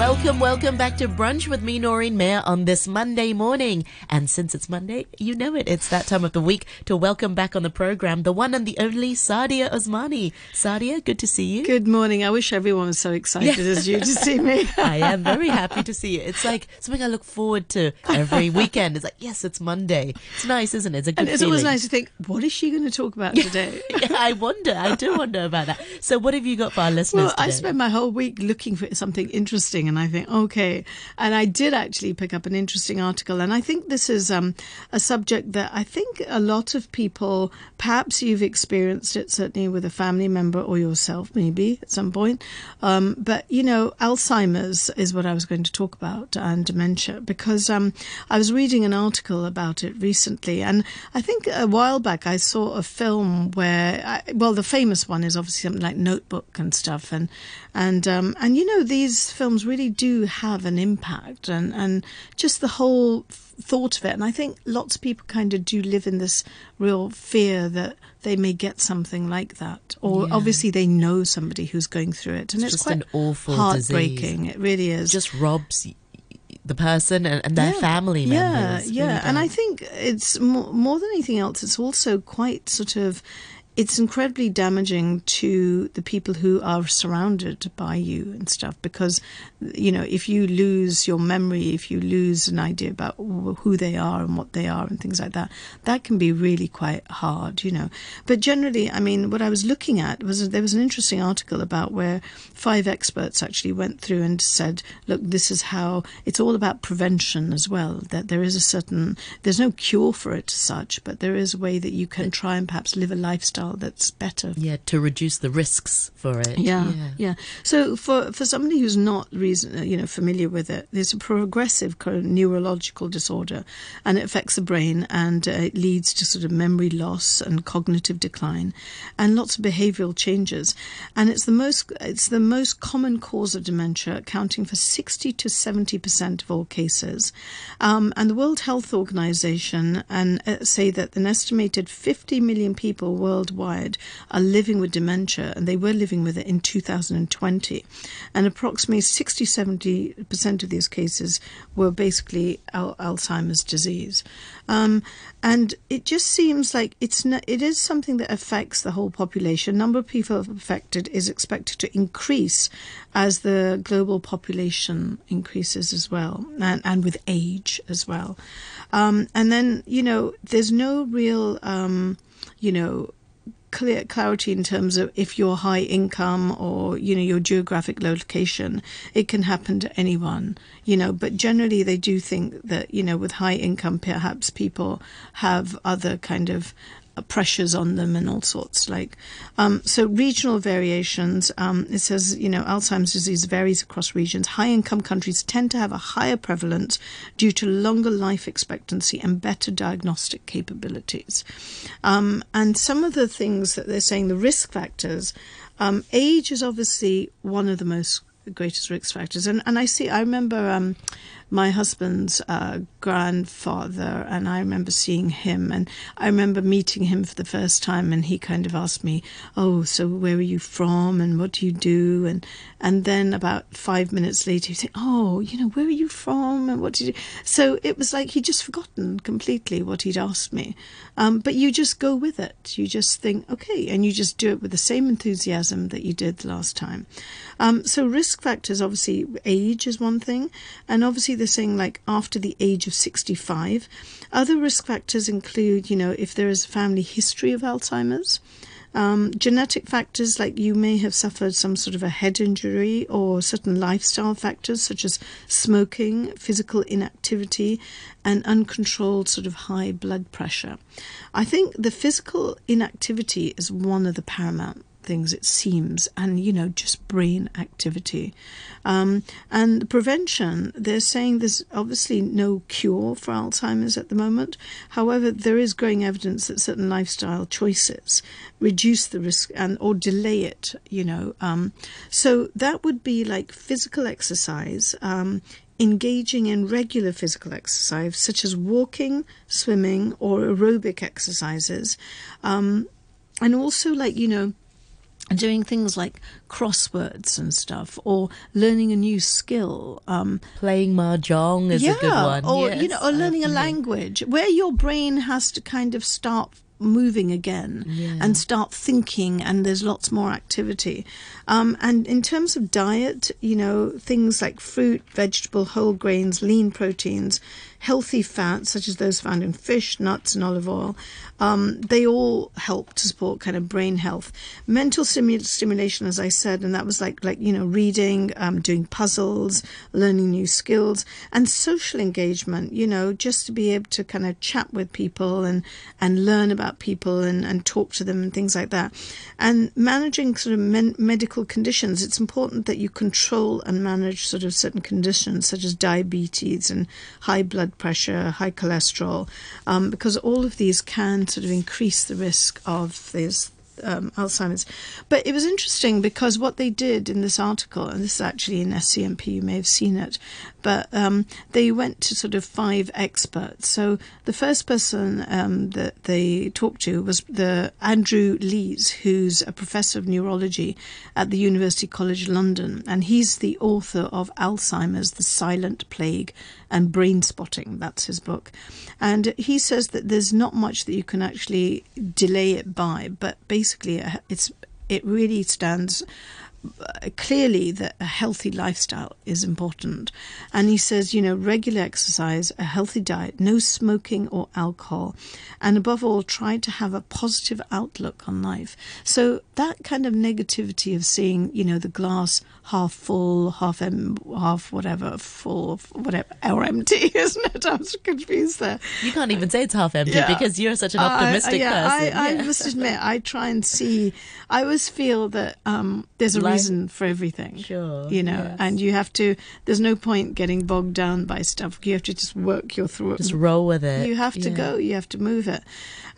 Welcome, welcome back to Brunch with me, Noreen Mayer, on this Monday morning. And since it's Monday, you know it. It's that time of the week to welcome back on the program the one and the only Saadia Usmani. Saadia, good to see you. Good morning. I wish everyone was so excited yeah. as you to see me. I am very happy to see you. It's like something I look forward to every weekend. It's like, yes, it's Monday. It's nice, isn't it? It's a good And it's feeling. always nice to think, what is she going to talk about today? yeah, I wonder. I do wonder about that. So, what have you got for our listeners? Well, today? I spent my whole week looking for something interesting and I think, okay. And I did actually pick up an interesting article. And I think this is um, a subject that I think a lot of people, perhaps you've experienced it certainly with a family member or yourself, maybe at some point. Um, but, you know, Alzheimer's is what I was going to talk about and dementia because um, I was reading an article about it recently. And I think a while back I saw a film where, I, well, the famous one is obviously something like Notebook and stuff. And, and, um, and you know, these films really do have an impact and, and just the whole thought of it. And I think lots of people kind of do live in this real fear that they may get something like that. Or yeah. obviously they know somebody who's going through it. And it's, it's quite an awful heartbreaking. Disease. It really is. Just robs the person and, and their yeah, family members. Yeah, yeah. Really and I think it's more, more than anything else, it's also quite sort of it's incredibly damaging to the people who are surrounded by you and stuff because you know if you lose your memory if you lose an idea about who they are and what they are and things like that that can be really quite hard you know. But generally i mean what i was looking at was there was an interesting article about where five experts actually went through and said look this is how it's all about prevention as well that there is a certain there's no cure for it as such but there is a way that you can try and perhaps live a lifestyle that's better. Yeah, to reduce the risks for it. Yeah, yeah. yeah. So for for somebody who's not reason, you know familiar with it, there's a progressive neurological disorder, and it affects the brain and uh, it leads to sort of memory loss and cognitive decline, and lots of behavioural changes. And it's the most it's the most common cause of dementia, accounting for sixty to seventy percent of all cases. Um, and the World Health Organization and uh, say that an estimated fifty million people worldwide worldwide are living with dementia, and they were living with it in 2020. And approximately 60 70% of these cases were basically al- Alzheimer's disease. Um, and it just seems like it's it is something that affects the whole population. Number of people affected is expected to increase as the global population increases as well, and, and with age as well. Um, and then you know, there's no real, um, you know, clear clarity in terms of if you're high income or you know your geographic location it can happen to anyone you know. But generally they do think that you know with high income perhaps people have other kind of pressures on them and all sorts like um, so regional variations um, it says you know alzheimer's disease varies across regions. High income countries tend to have a higher prevalence due to longer life expectancy and better diagnostic capabilities. Um, and some of the things that they're saying the risk factors um, age is obviously one of the most greatest risk factors. And and I see I remember um, my husband's uh, grandfather, and I remember seeing him, and I remember meeting him for the first time, and he kind of asked me, "Oh, so where are you from, and what do you do?" and and then about five minutes later, he said, "Oh, you know, where are you from, and what do you?" So it was like he'd just forgotten completely what he'd asked me, um, but you just go with it. You just think, okay, and you just do it with the same enthusiasm that you did the last time. Um, so risk factors, obviously, age is one thing, and obviously they're saying like after the age of 65. Other risk factors include, you know, if there is a family history of Alzheimer's. Um, genetic factors like you may have suffered some sort of a head injury or certain lifestyle factors such as smoking, physical inactivity, and uncontrolled sort of high blood pressure. I think the physical inactivity is one of the paramount things, it seems, and you know, just brain activity. Um, and prevention, they're saying there's obviously no cure for Alzheimer's at the moment. However, there is growing evidence that certain lifestyle choices reduce the risk and or delay it. You know, um, so that would be like physical exercise. Um, engaging in regular physical exercise, such as walking, swimming, or aerobic exercises. Um, and also, like, you know, doing things like crosswords and stuff, or learning a new skill. Um, Playing mahjong is yeah, a good one. or Yes, you know, or learning a language where your brain has to kind of start moving again Yeah. and start thinking, and there's lots more activity. Um, and in terms of diet, you know, things like fruit, vegetable, whole grains, lean proteins, healthy fats such as those found in fish, nuts, and olive oil, um, they all help to support kind of brain health. Mental stimu- stimulation, as I said, and that was like like you know reading, um, doing puzzles, learning new skills, and social engagement. You know, just to be able to kind of chat with people and and learn about people and and talk to them and things like that. And managing sort of men- medical conditions, it's important that you control and manage sort of certain conditions such as diabetes and high blood pressure, high cholesterol, um, because all of these can sort of increase the risk of this um, Alzheimer's. But it was interesting because what they did in this article, and this is actually in SCMP, you may have seen it, but um, they went to sort of five experts. So the first person um, that they talked to was the Andrew Lees, who's a professor of neurology at the University College London, and he's the author of Alzheimer's: The Silent Plague and Brain Spotting. That's his book, and he says that there's not much that you can actually delay it by, but basically uh, it's it really stands clearly that a healthy lifestyle is important. And he says, you know, regular exercise, a healthy diet, no smoking or alcohol, and above all, try to have a positive outlook on life. So that kind of negativity of seeing, you know, the glass half full, half em- half whatever, full, whatever, or empty, isn't it? I was confused there. You can't even say it's half empty Yeah. because you're such an I- optimistic yeah, person. I, I must admit, I try and see. I always feel that um, there's a reason for everything. Sure, you know, yes. and you have to. There's no point getting bogged down by stuff. You have to just work your through. Just roll with it. You have to Yeah. go. You have to move it.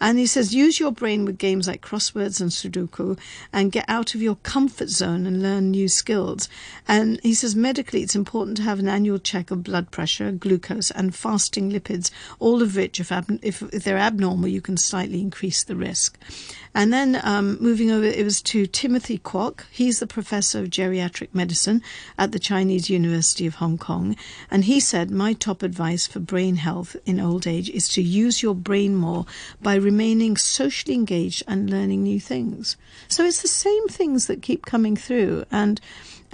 And he says, use your brain with games like crosswords and Sudoku, and get out of your comfort zone and learn new skills. And he says, medically, it's important to have an annual check of blood pressure, glucose, and fasting lipids. All of which, if ab- if, they're abnormal, you can slightly increase the risk. And then um, moving over, it was to Timothy Kwok. He's the professor of geriatric medicine at the Chinese University of Hong Kong. And he said, My top advice for brain health in old age is to use your brain more by remaining socially engaged and learning new things. So it's the same things that keep coming through. And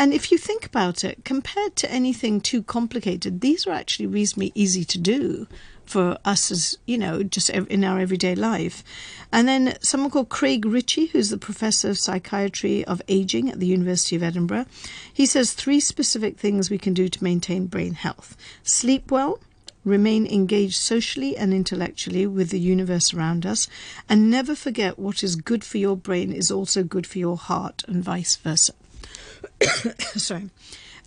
and if you think about it, compared to anything too complicated, these are actually reasonably easy to do for us as, you know, just in our everyday life. And then someone called Craig Ritchie, who's the professor of psychiatry of aging at the University of Edinburgh, he says three specific things we can do to maintain brain health sleep well. Remain engaged socially and intellectually with the universe around us, and never forget what is good for your brain is also good for your heart, and vice versa. Sorry.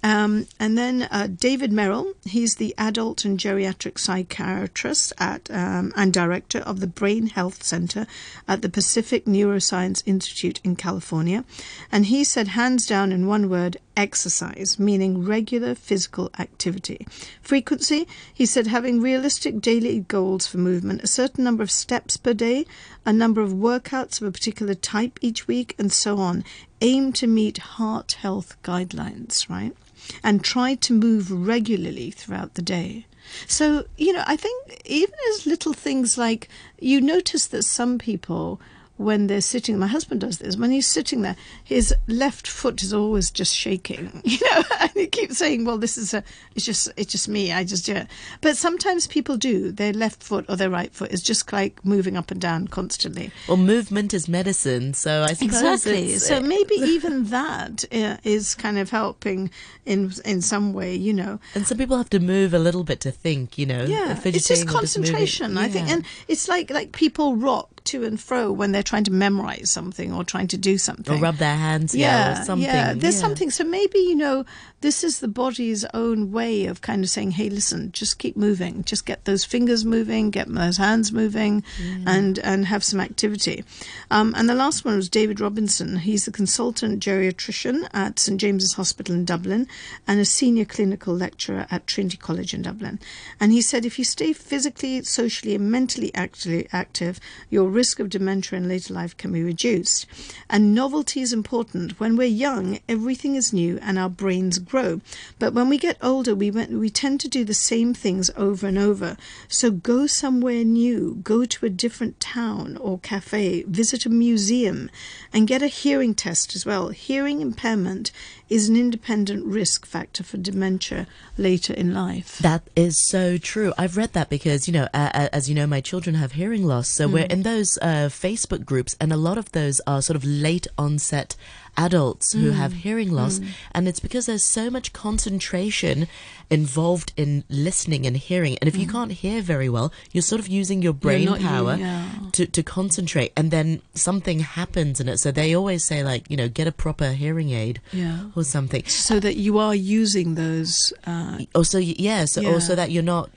Um, and then uh, David Merrill, he's the adult and geriatric psychiatrist at um, and director of the Brain Health Center at the Pacific Neuroscience Institute in California. And he said, hands down, in one word, exercise, meaning regular physical activity. Frequency, he said, having realistic daily goals for movement, a certain number of steps per day, a number of workouts of a particular type each week, and so on. Aim to meet heart health guidelines, right? And try to move regularly throughout the day. So, you know, I think even as little things like you notice that some people, when they're sitting, my husband does this, when he's sitting there, his left foot is always just shaking, you know, and he keeps saying, well, this is a, it's just, it's just me, I just do it. But sometimes people do, their left foot or their right foot is just like moving up and down constantly. Well, movement is medicine, so I suppose Exactly. So maybe even that uh, kind of helping in in some way, you know. And some people have to move a little bit to think, you know. Yeah, it's just concentration, I think, Yeah. and it's like like people rock to and fro when they're trying to memorize something or trying to do something. or rub their hands, yeah, or something. Yeah, there's yeah. something. So maybe you know this is the body's own way of kind of saying, "Hey, listen, just keep moving, just get those fingers moving, get those hands moving, and and have some activity." Um, and the last one was David Robinson. He's the consultant geriatrician at St James's Hospital in Dublin and a senior clinical lecturer at Trinity College in Dublin. And he said, if you stay physically, socially, and mentally acti- active, your risk of dementia in later life can be reduced. And novelty is important. When we're young, everything is new and our brains grow. But when we get older, we, we tend to do the same things over and over. So go somewhere new, go to a different town or cafe, visit a museum, and get a hearing test as well. Hearing impairment is an independent risk factor for dementia later in life. That is so true. I've read that because, you know, uh, as you know, my children have hearing loss. So mm. we're in those uh, Facebook groups, and a lot of those are sort of late onset adults who mm. have hearing loss. Mm. And it's because there's so much concentration involved in listening and hearing. And if mm. you can't hear very well, you're sort of using your brain power you, yeah. to, to concentrate. And then something happens in it. So they always say, like, you know, get a proper hearing aid yeah. or something. So that you are using those. Uh, also, yeah. So yeah. also that you're not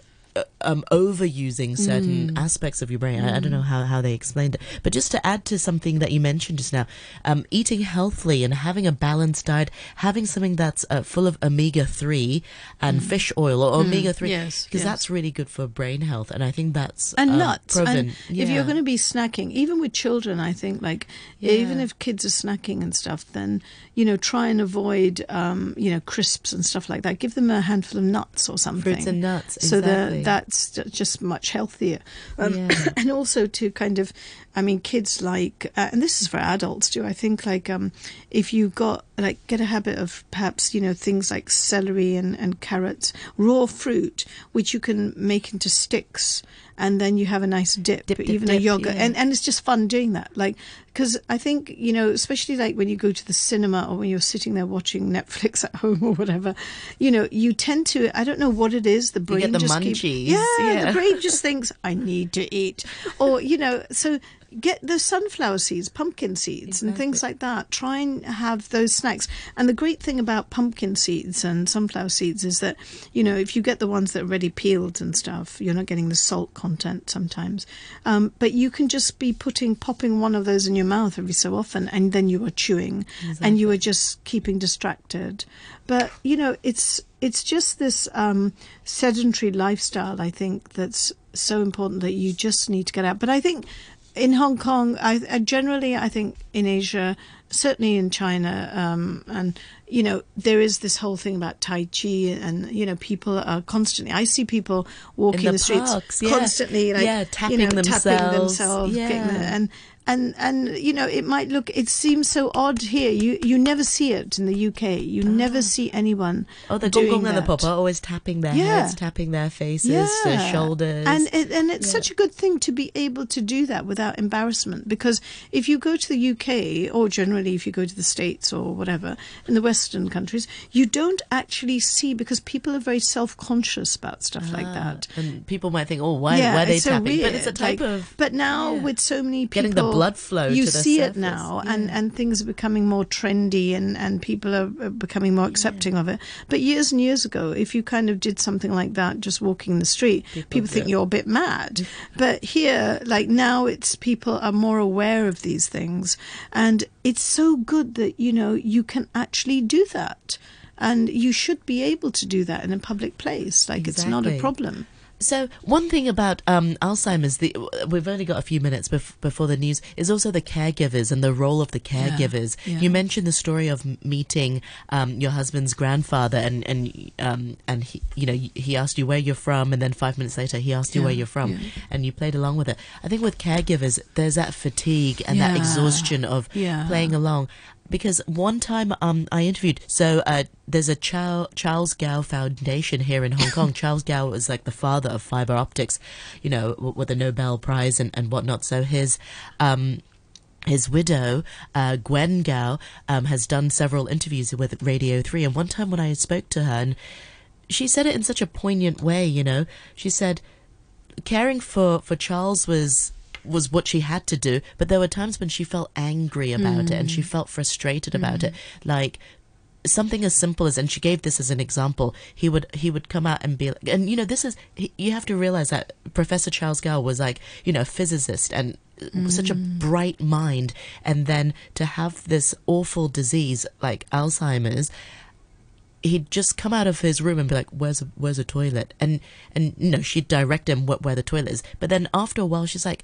um, overusing certain mm. aspects of your brain. Mm. I, I, don't know mm. how, how they explained it. But just to add to something that you mentioned just now, um, eating healthily and having a balanced diet, having something that's uh, full of omega 3 and mm. fish oil or mm. omega 3, because yes, yes. that's really good for brain health. And I think that's and uh, nuts. Proven. And yeah. If you're going to be snacking, even with children, I think, like, yeah. even if kids are snacking and stuff, then, you know, try and avoid, um, you know, crisps and stuff like that. Give them a handful of nuts or something. Fruits and nuts. So exactly that's just much healthier. Um, yeah. And also to kind of, I mean, kids like, uh, and this is for adults too. I think like um, if you got like get a habit of perhaps you know things like celery and and carrots, raw fruit, which you can make into sticks and then you have a nice dip, dip, dip even dip, a yogurt, yeah. and and it's just fun doing that. Like because I think you know, especially like when you go to the cinema or when you're sitting there watching Netflix at home or whatever, you know, you tend to I don't know what it is. The brain the just munchies. Keep, yeah, yeah, the brain just thinks I need to eat, or you know, so get the sunflower seeds, pumpkin seeds, exactly. and things like that. Try and have those snacks. And the great thing about pumpkin seeds and sunflower seeds is that, you know, if you get the ones that are already peeled and stuff, you're not getting the salt content sometimes. Um, but you can just be putting, popping one of those in your mouth every so often, and then you are chewing exactly. and you are just keeping distracted. But, you know, it's, it's just this um, sedentary lifestyle, I think, that's so important that you just need to get out. But I think in Hong Kong, I, I, generally, I think in Asia, certainly in China, um, and you know, there is this whole thing about Tai Chi, and you know, people are constantly. I see people walking the, the, streets yeah. constantly, like yeah, tapping you know, themselves, tapping themselves, yeah. and and and you know it might look it seems so odd here you you never see it in the UK you oh. never see anyone oh the doing gong and the papa always tapping their yeah. heads tapping their faces yeah. their shoulders and it, and it's yeah. such a good thing to be able to do that without embarrassment because if you go to the UK or generally if you go to the States or whatever in the Western countries you don't actually see because people are very self-conscious about stuff ah, like that and people might think oh why, why are they tapping but it's a type like, of but now with so many people blood flow. You see surface. it now, yeah. and, and things are becoming more trendy, and, and people are becoming more accepting yeah. of it. But years and years ago, if you kind of did something like that, just walking the street, people, people think you're a bit mad. but here, like now, it's people are more aware of these things, and it's so good that you know you can actually do that and you should be able to do that in a public place like exactly. it's not a problem so one thing about um, Alzheimer's, the, we've only got a few minutes bef- before the news, is also the caregivers and the role of the caregivers. Yeah, yeah. You mentioned the story of meeting um, your husband's grandfather, and and um, and he, you know, he asked you where you're from, and then five minutes later he asked you yeah, where you're from, and you played along with it. I think with caregivers, there's that fatigue and that exhaustion of playing along because one time um, I interviewed, so uh, there's a Charles Kao Foundation here in Hong Kong. Charles Kao was like the father of fiber optics, you know, with the Nobel Prize and, and whatnot. So his. Um, his widow, uh, Gwen Kao, um, has done several interviews with Radio 3. And one time when I spoke to her, and she said it in such a poignant way, you know, she said, caring for, for Charles was was what she had to do. But there were times when she felt angry about mm. it and she mm. felt frustrated about mm. it. Like something as simple as and she gave this as an example he would he would come out and be like and you know this is he, you have to realize that professor charles kao was like you know a physicist and mm. such a mm. bright mind and then to have this awful disease like alzheimer's he'd just come out of his room and be like, "Where's a, where's a toilet?" And and you know she'd direct him what, where the toilet is. But then after a while, she's like,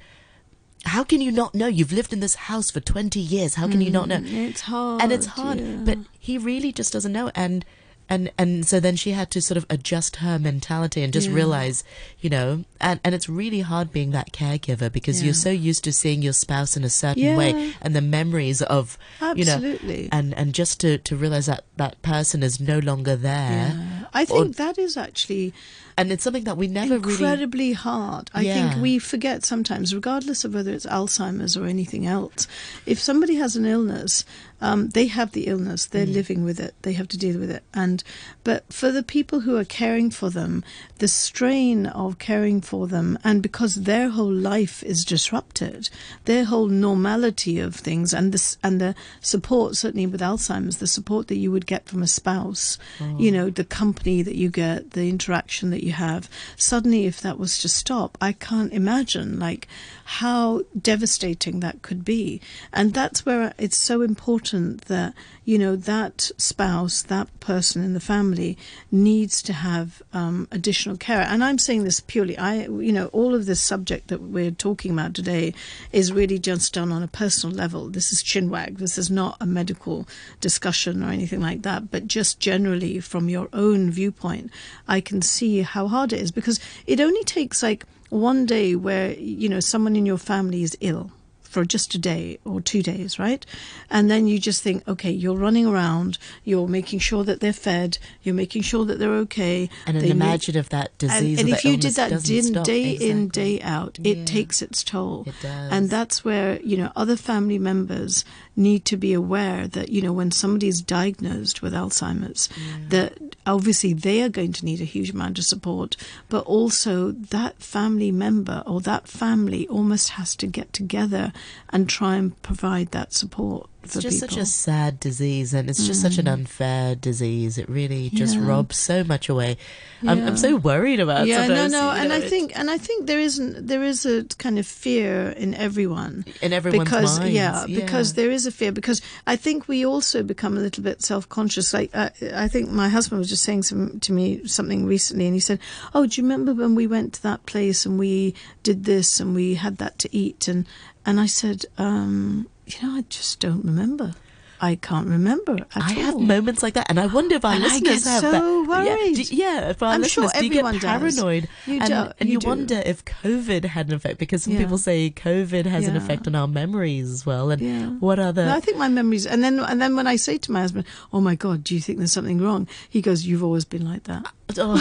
how can you not know? You've lived in this house for 20 years. How can you not know? Mm, It's hard. and it's hard yeah. but he really just doesn't know and and and so then she had to sort of adjust her mentality and just Yeah. realize you know and and it's really hard being that caregiver because you're so used to seeing your spouse in a certain Yeah. way and the memories of you know Absolutely. and and just to to realize that that person is no longer there Yeah. I think that is actually and it's something that we never really incredibly hard. I Yeah. think we forget sometimes, regardless of whether it's Alzheimer's or anything else, if somebody has an illness, um, they have the illness, they're Mm. living with it, they have to deal with it. And but for the people who are caring for them, the strain of caring for them, and because their whole life is disrupted, their whole normality of things, and this and the support, certainly with Alzheimer's, the support that you would get from a spouse, you know, the company that you get, the interaction that you have. Suddenly, if that was to stop, I can't imagine like how devastating that could be. And that's where it's so important that you know that spouse, that person in the family, needs to have um, additional care. And I'm saying this purely, I you know, all of this subject that we're talking about today is really just done on a personal level. This is chinwag. This is not a medical discussion or anything like that, but just generally from your own viewpoint, I can see how hard it is because it only takes like one day where you know someone in your family is ill for just a day or two days, right? And then you just think, okay, you're running around, you're making sure that they're fed, you're making sure that they're okay. and They if that disease and or if you did that doesn't din, stop. day in day out it Yeah. takes its toll It does. and that's where you know other family members need to be aware that you know when somebody is diagnosed with alzheimer's that obviously they are going to need a huge amount of support but also that family member or that family almost has to get together and try and provide that support It's just people. such a sad disease, and it's just such an unfair disease. It really just Yeah. robs so much away. I'm, Yeah. I'm so worried about. yeah, no, no, and know, I it- think, and I think there isn't, there is a kind of fear in everyone in everyone's because minds, yeah, because there is a fear because I think we also become a little bit self-conscious. Like uh, I think my husband was just saying some, to me something recently, and he said, "Oh, do you remember when we went to that place and we did this and we had that to eat?" And and I said, um, "You know, I just don't remember. I can't remember at I all." have moments like that, and I wonder if our And I listeners get have so that. worried. Yeah, do, yeah, if our I'm sure listeners do you everyone get does. paranoid, You and, do- and you you, do. wonder if COVID had an effect because some Yeah. people say COVID has an effect on our memories as well. And Yeah. what other? No, I think my memories, and then and then when I say to my husband, "Oh my God, do you think there's something wrong?" He goes, "You've always been like that." Oh,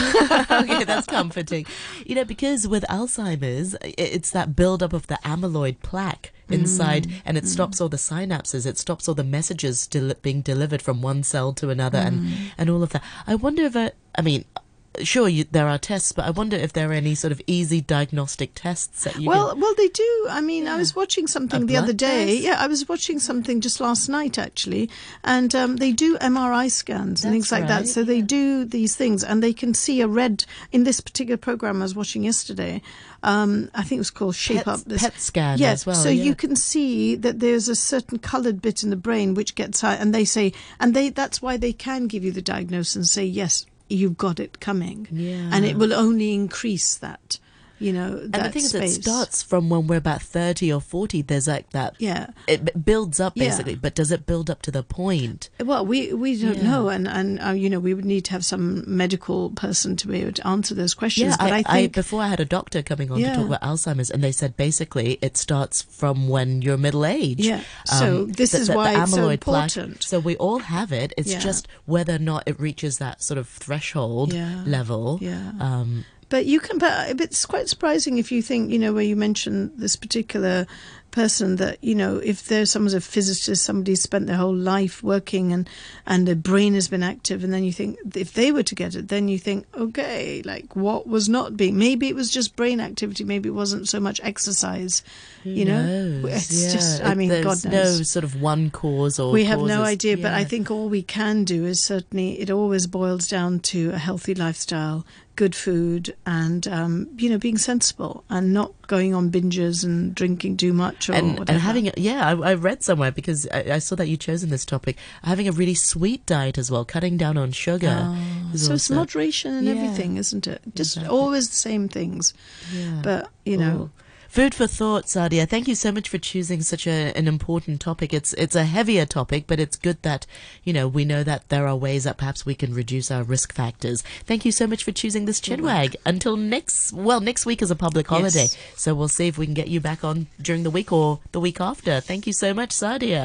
okay, that's comforting. You know, because with Alzheimer's, it's that buildup of the amyloid plaque inside, Mm, and it stops all the synapses. It stops all the messages del- being delivered from one cell to another, Mm. and and all of that. I wonder if, uh, I mean. Sure, you, there are tests, but I wonder if there are any sort of easy diagnostic tests that you well, can. well, they do. I mean, I was watching something A the other day. test? Yeah, I was watching something just last night actually, and um, they do MRI scans and things like right, that. So they do these things, and they can see a red in this particular program I was watching yesterday. Um, I think it was called Shape Pet- Up. This PET scan yeah, as well, So yeah. you can see that there's a certain coloured bit in the brain which gets high, and they say, and they that's why they can give you the diagnosis and say yes, you've got it coming, Yeah. and it will only increase that. You know, and the thing space. is, it starts from when we're about thirty or forty. There's like that. Yeah. It builds up Yeah. basically, but does it build up to the point? Well, we we don't Yeah. know, and and uh, you know we would need to have some medical person to be able to answer those questions. but I, I, think before I had a doctor coming on Yeah. to talk about Alzheimer's, and they said basically it starts from when you're middle age. Yeah. So this is why it's so plaque- important. so we all have it. It's Yeah. just whether or not it reaches that sort of threshold Yeah. level. Yeah. Um, But you can, but it's quite surprising if you think, you know, where you mentioned this particular person that, you know, if there's someone's a physicist, somebody's spent their whole life working and, and their brain has been active. And then you think, if they were to get it, then you think, okay, like what was not being, maybe it was just brain activity. Maybe it wasn't so much exercise, you know, it's Yeah. just, I mean, there's God knows. no sort of one cause or we have no causes. idea, but I think all we can do is certainly it always boils down to a healthy lifestyle, good food, and um, you know being sensible and not going on binges and drinking too much or and, whatever. and having a, yeah I, I read somewhere because I, I saw that you chosen this topic having a really sweet diet as well cutting down on sugar Oh. so it's moderation and Yeah. everything, isn't it? Just Exactly. always the same things. yeah. But you know, Oh. Food for thought, Saadia. Thank you so much for choosing such a, an important topic. It's it's a heavier topic, but it's good that you know we know that there are ways that perhaps we can reduce our risk factors. Thank you so much for choosing this chinwag. Until next, well, next week is a public holiday, Yes. so we'll see if we can get you back on during the week or the week after. Thank you so much, Saadia.